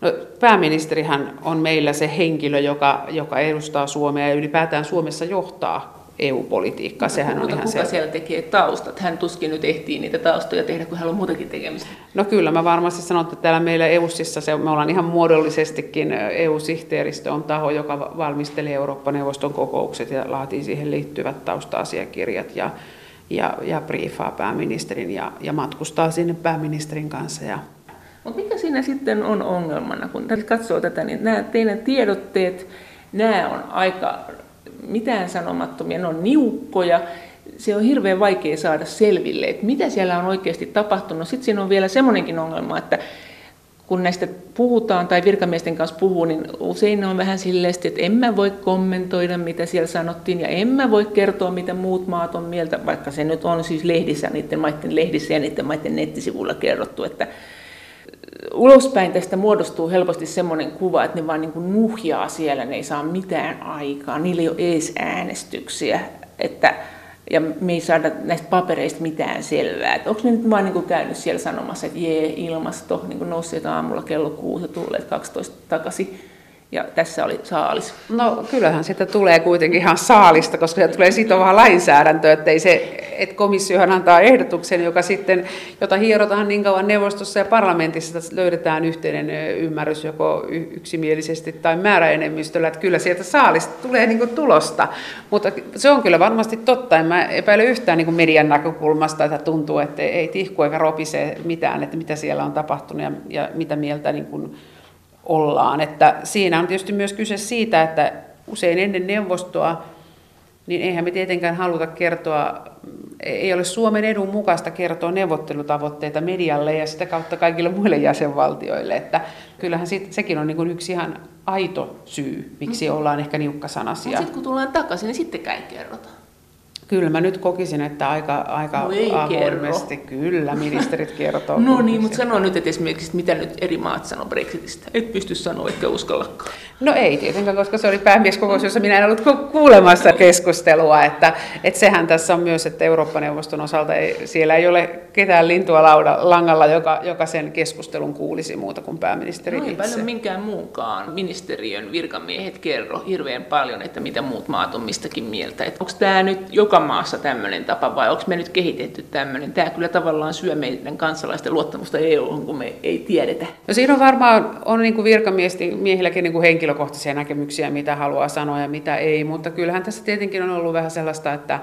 No, pääministerihän on meillä se henkilö, joka, joka edustaa Suomea ja ylipäätään Suomessa johtaa EU-politiikkaa.
No, Sehän on ihan kuka se... siellä tekee taustat? Hän tuskin nyt ehtii niitä taustoja tehdä, kun hän on muutakin tekemistä.
No kyllä, mä varmasti sanon, että täällä meillä EUSissa se, me ollaan ihan muodollisestikin, EU-sihteeristö on taho, joka valmistelee Eurooppa-neuvoston kokoukset ja laatii siihen liittyvät tausta-asiakirjat ja, ja, ja briefaa pääministerin ja, ja matkustaa sinne pääministerin kanssa ja
mutta mikä siinä sitten on ongelmana, kun katsoo tätä, niin nämä teidän tiedotteet, nämä on aika mitään sanomattomia, ne on niukkoja, se on hirveän vaikea saada selville, että mitä siellä on oikeasti tapahtunut. Sitten siinä on vielä semmoinenkin ongelma, että kun näistä puhutaan tai virkamiesten kanssa puhuu, niin usein ne on vähän silleen, että en mä voi kommentoida, mitä siellä sanottiin, ja en mä voi kertoa, mitä muut maat on mieltä, vaikka se nyt on siis lehdissä, niiden maiden lehdissä ja niiden maiden nettisivuilla kerrottu, että ulospäin tästä muodostuu helposti semmoinen kuva, että ne vaan niin kuin nuhjaa siellä, ne ei saa mitään aikaa, niillä ei ole edes äänestyksiä, että, ja me ei saada näistä papereista mitään selvää. Että onko ne nyt vaan niin kuin käynyt siellä sanomassa, että jee, ilmasto, niin kuin nousseet aamulla kello kuusi ja tulleet 12 takaisin ja tässä oli saalis.
No kyllähän sitä tulee kuitenkin ihan saalista, koska se tulee sitovaa lainsäädäntöä, että, se, että komissiohan antaa ehdotuksen, joka sitten, jota hierotaan niin kauan neuvostossa ja parlamentissa, että löydetään yhteinen ymmärrys joko yksimielisesti tai määräenemmistöllä, että kyllä sieltä saalista tulee niin tulosta. Mutta se on kyllä varmasti totta, en mä epäile yhtään niin median näkökulmasta, että tuntuu, että ei tihku eikä ropise mitään, että mitä siellä on tapahtunut ja, ja mitä mieltä niin kuin ollaan. Että siinä on tietysti myös kyse siitä, että usein ennen neuvostoa, niin eihän me tietenkään haluta kertoa, ei ole Suomen edun mukaista kertoa neuvottelutavoitteita medialle ja sitä kautta kaikille muille jäsenvaltioille. Että kyllähän sit, sekin on niin yksi ihan aito syy, miksi mm. ollaan ehkä niukkasanasia.
Sitten kun tullaan takaisin, niin sittenkään ei kerrota.
Kyllä mä nyt kokisin, että aika, aika no avoimesti kerro. kyllä ministerit kertoo.
no niin, mutta sano nyt että esimerkiksi, mitä nyt eri maat sanoo Brexitistä. Et pysty sanoa, etkä uskallakaan.
No ei tietenkään, koska se oli päämieskokous, jossa minä en ollut kuulemassa keskustelua. Että, että sehän tässä on myös, että Eurooppa-neuvoston osalta ei, siellä ei ole ketään lintua lauda, langalla, joka, joka sen keskustelun kuulisi muuta kuin pääministeri no,
ei itse. paljon minkään muunkaan ministeriön virkamiehet kerro hirveän paljon, että mitä muut maat on mistäkin mieltä. Onko tämä nyt joka maassa tämmöinen tapa vai onko me nyt kehitetty tämmöinen? Tämä kyllä tavallaan syö meidän kansalaisten luottamusta EU, kun me ei tiedetä.
No siinä on varmaan on niin kuin virkamiehilläkin niin kuin henkilökohtaisia näkemyksiä, mitä haluaa sanoa ja mitä ei, mutta kyllähän tässä tietenkin on ollut vähän sellaista, että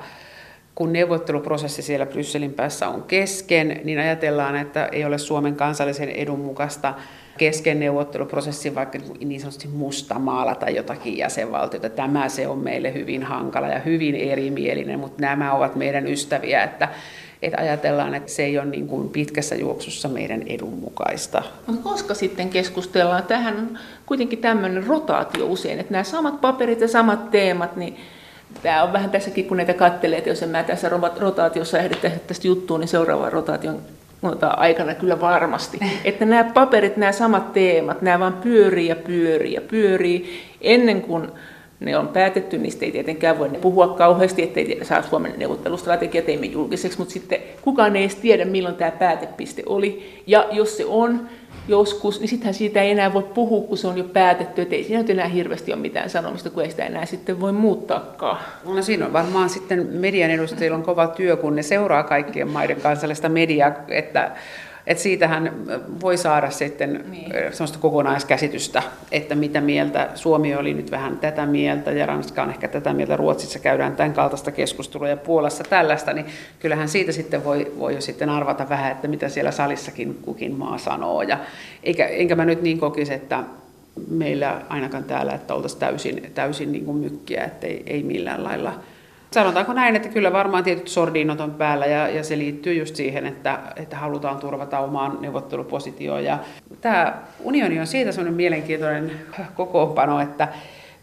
kun neuvotteluprosessi siellä Brysselin päässä on kesken, niin ajatellaan, että ei ole Suomen kansallisen edun mukaista kesken neuvotteluprosessin vaikka niin sanotusti tai jotakin jäsenvaltiota. Tämä se on meille hyvin hankala ja hyvin erimielinen, mutta nämä ovat meidän ystäviä, että, että ajatellaan, että se ei ole niin kuin pitkässä juoksussa meidän edun mukaista.
Mutta koska sitten keskustellaan, tähän on kuitenkin tämmöinen rotaatio usein, että nämä samat paperit ja samat teemat, niin tämä on vähän tässäkin, kun näitä kattelee, että jos en mä tässä rotaatiossa ehdi tästä juttuun, niin seuraava rotaation aikana kyllä varmasti. Että nämä paperit, nämä samat teemat, nämä vaan pyörii ja pyörii ja pyörii ennen kuin ne on päätetty, niistä ei tietenkään voi puhua kauheasti, ettei saa Suomen neuvottelustrategia teimme julkiseksi, mutta sitten kukaan ei edes tiedä, milloin tämä päätepiste oli. Ja jos se on joskus, niin sittenhän siitä ei enää voi puhua, kun se on jo päätetty, että ei siinä nyt enää hirveästi ole mitään sanomista, kun ei sitä enää sitten voi muuttaakaan.
No siinä on varmaan sitten median edustajilla on kova työ, kun ne seuraa kaikkien maiden kansallista mediaa, että että siitähän voi saada sitten niin. sellaista kokonaiskäsitystä, että mitä mieltä Suomi oli nyt vähän tätä mieltä ja Ranska on ehkä tätä mieltä, Ruotsissa käydään tämän kaltaista keskustelua ja Puolassa tällaista, niin kyllähän siitä sitten voi, voi jo sitten arvata vähän, että mitä siellä salissakin kukin maa sanoo. Ja eikä, enkä mä nyt niin kokisi, että meillä ainakaan täällä, että oltaisiin täysin, täysin niin kuin mykkiä, että ei, ei millään lailla – Sanotaanko näin, että kyllä varmaan tietyt sordiinot on päällä ja, ja se liittyy just siihen, että, että halutaan turvata omaan neuvottelupositioon. Ja tämä unioni on siitä sellainen mielenkiintoinen kokoonpano, että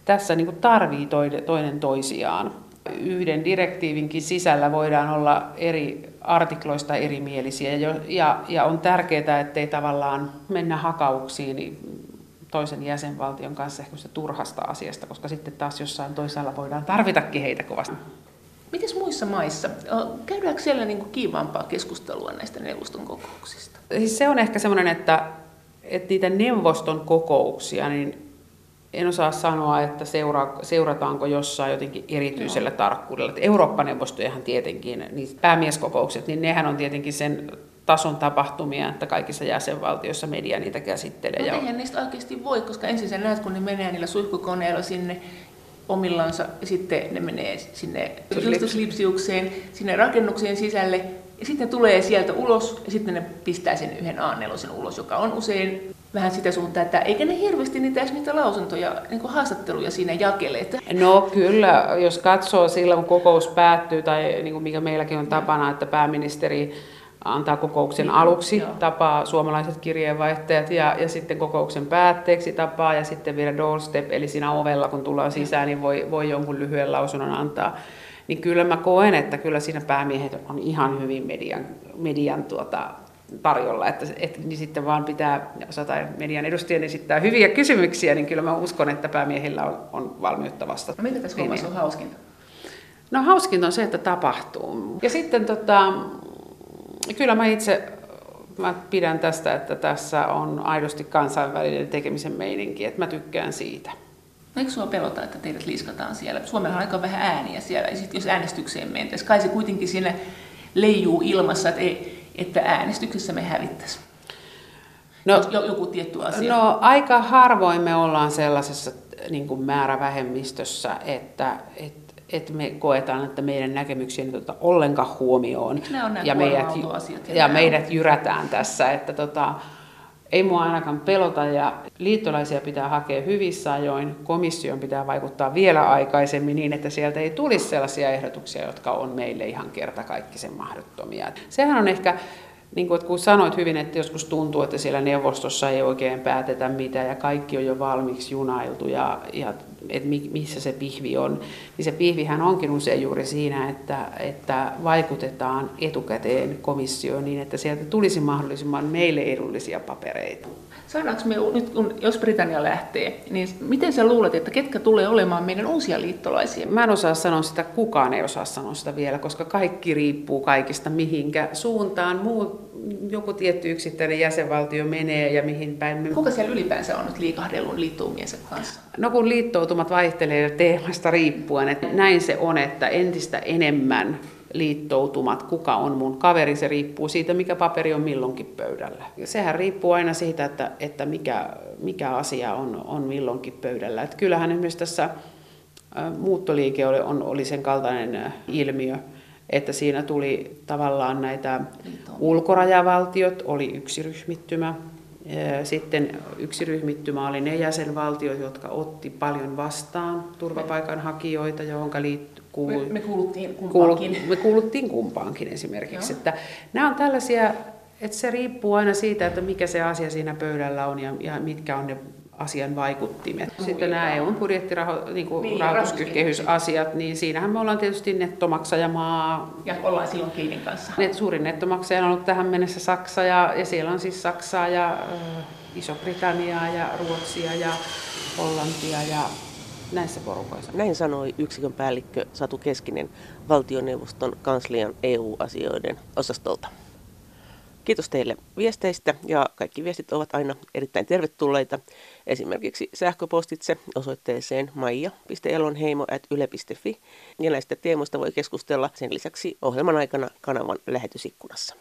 tässä niin tarvii toinen toisiaan. Yhden direktiivinkin sisällä voidaan olla eri artikloista erimielisiä ja, ja, ja on tärkeää, ettei tavallaan mennä hakauksiin toisen jäsenvaltion kanssa ehkä turhasta asiasta, koska sitten taas jossain toisaalla voidaan tarvitakin heitä kovasti.
Miten muissa maissa? Käydäänkö siellä niin kuin kiivaampaa keskustelua näistä neuvoston kokouksista?
Siis se on ehkä semmoinen, että, että niitä neuvoston kokouksia, niin en osaa sanoa, että seura, seurataanko jossain jotenkin erityisellä Joo. tarkkuudella. Eurooppa-neuvostojahan tietenkin, niin päämieskokoukset, niin nehän on tietenkin sen tason tapahtumia, että kaikissa jäsenvaltioissa media niitä käsittelee.
No eihän niistä oikeasti voi, koska ensin sä näet, kun ne menee niillä suihkukoneilla sinne omillansa, ja sitten ne menee sinne julistuslipsiukseen, sinne rakennuksien sisälle, ja sitten tulee sieltä ulos, ja sitten ne pistää sen yhden a ulos, joka on usein vähän sitä suuntaa, että eikä ne hirveästi niitä edes niitä lausuntoja, niin kuin haastatteluja siinä jakele.
No kyllä, jos katsoo silloin, kun kokous päättyy, tai niin kuin mikä meilläkin on tapana, että pääministeri antaa kokouksen aluksi, Joo. tapaa suomalaiset kirjeenvaihtajat ja, ja sitten kokouksen päätteeksi tapaa ja sitten vielä doorstep, eli siinä ovella kun tullaan sisään, niin voi, voi jonkun lyhyen lausunnon antaa. Niin kyllä mä koen, että kyllä siinä päämiehet on ihan hyvin median, median tuota, tarjolla, että, että niin sitten vaan pitää osata median edustajien esittää hyviä kysymyksiä, niin kyllä mä uskon, että päämiehillä on, on valmiutta vastata.
Mitä tässä hommassa on hauskinta?
No hauskinta on se, että tapahtuu. Ja sitten tota, kyllä mä itse mä pidän tästä, että tässä on aidosti kansainvälinen tekemisen meininki, että mä tykkään siitä.
No eikö sinua pelota, että teidät liiskataan siellä? Suomella on aika vähän ääniä siellä, ja sitten jos äänestykseen mentäisiin, kai se kuitenkin siinä leijuu ilmassa, että, ei, että äänestyksessä me hävittäisiin. No, joku tietty asia.
No aika harvoin me ollaan sellaisessa niin kuin määrävähemmistössä, että, että että me koetaan, että meidän näkemyksiä ei oteta ollenkaan huomioon.
ja meidät,
ja, ja meidät jyrätään tässä, että tota, ei mua ainakaan pelota ja liittolaisia pitää hakea hyvissä ajoin. Komission pitää vaikuttaa vielä aikaisemmin niin, että sieltä ei tulisi sellaisia ehdotuksia, jotka on meille ihan kertakaikkisen mahdottomia. Sehän on ehkä niin kuin, kun sanoit hyvin, että joskus tuntuu, että siellä neuvostossa ei oikein päätetä mitään ja kaikki on jo valmiiksi junailtu ja, ja että missä se pihvi on, niin se pihvihän onkin usein juuri siinä, että, että vaikutetaan etukäteen komissioon niin, että sieltä tulisi mahdollisimman meille edullisia papereita.
Saadaanko me nyt, kun, jos Britannia lähtee, niin miten sä luulet, että ketkä tulee olemaan meidän uusia liittolaisia?
Mä en osaa sanoa sitä, kukaan ei osaa sanoa sitä vielä, koska kaikki riippuu kaikista, mihinkä suuntaan muu, joku tietty yksittäinen jäsenvaltio menee ja mihin päin. Me...
Kuka siellä ylipäänsä on nyt liikahdellun liittoumiensa kanssa?
No kun liittoutumat vaihtelee teemasta riippuen, että näin se on, että entistä enemmän liittoutumat, kuka on mun kaveri, se riippuu siitä, mikä paperi on milloinkin pöydällä. Sehän riippuu aina siitä, että, että mikä, mikä asia on, on milloinkin pöydällä. Et kyllähän esimerkiksi tässä muuttoliike oli, on, oli sen kaltainen ilmiö, että siinä tuli tavallaan näitä ulkorajavaltiot, oli yksi ryhmittymä, Sitten yksi ryhmittymä oli ne jäsenvaltiot, jotka otti paljon vastaan turvapaikanhakijoita, johon liittyy
kuulu, me, me kuuluttiin kumpaankin. Kuulu,
me kuuluttiin kumpaankin esimerkiksi. Että nämä on tällaisia, että se riippuu aina siitä, että mikä se asia siinä pöydällä on ja, ja mitkä on ne asian vaikuttimet. Sitten nämä EUn budjettirahoituskehysasiat, niin niin, rahoituskehysasiat, niin siinähän me ollaan tietysti nettomaksajamaa.
Ja ollaan silloin Kiinin kanssa.
Net, suurin nettomaksaja on ollut tähän mennessä Saksa, ja, ja siellä on siis Saksaa ja äh, Iso-Britanniaa ja Ruotsia ja Hollantia ja näissä porukoissa.
Näin sanoi yksikön päällikkö Satu Keskinen valtioneuvoston kanslian EU-asioiden osastolta. Kiitos teille viesteistä ja kaikki viestit ovat aina erittäin tervetulleita. Esimerkiksi sähköpostitse osoitteeseen maija.elonheimo.yle.fi ja näistä teemoista voi keskustella sen lisäksi ohjelman aikana kanavan lähetysikkunassa.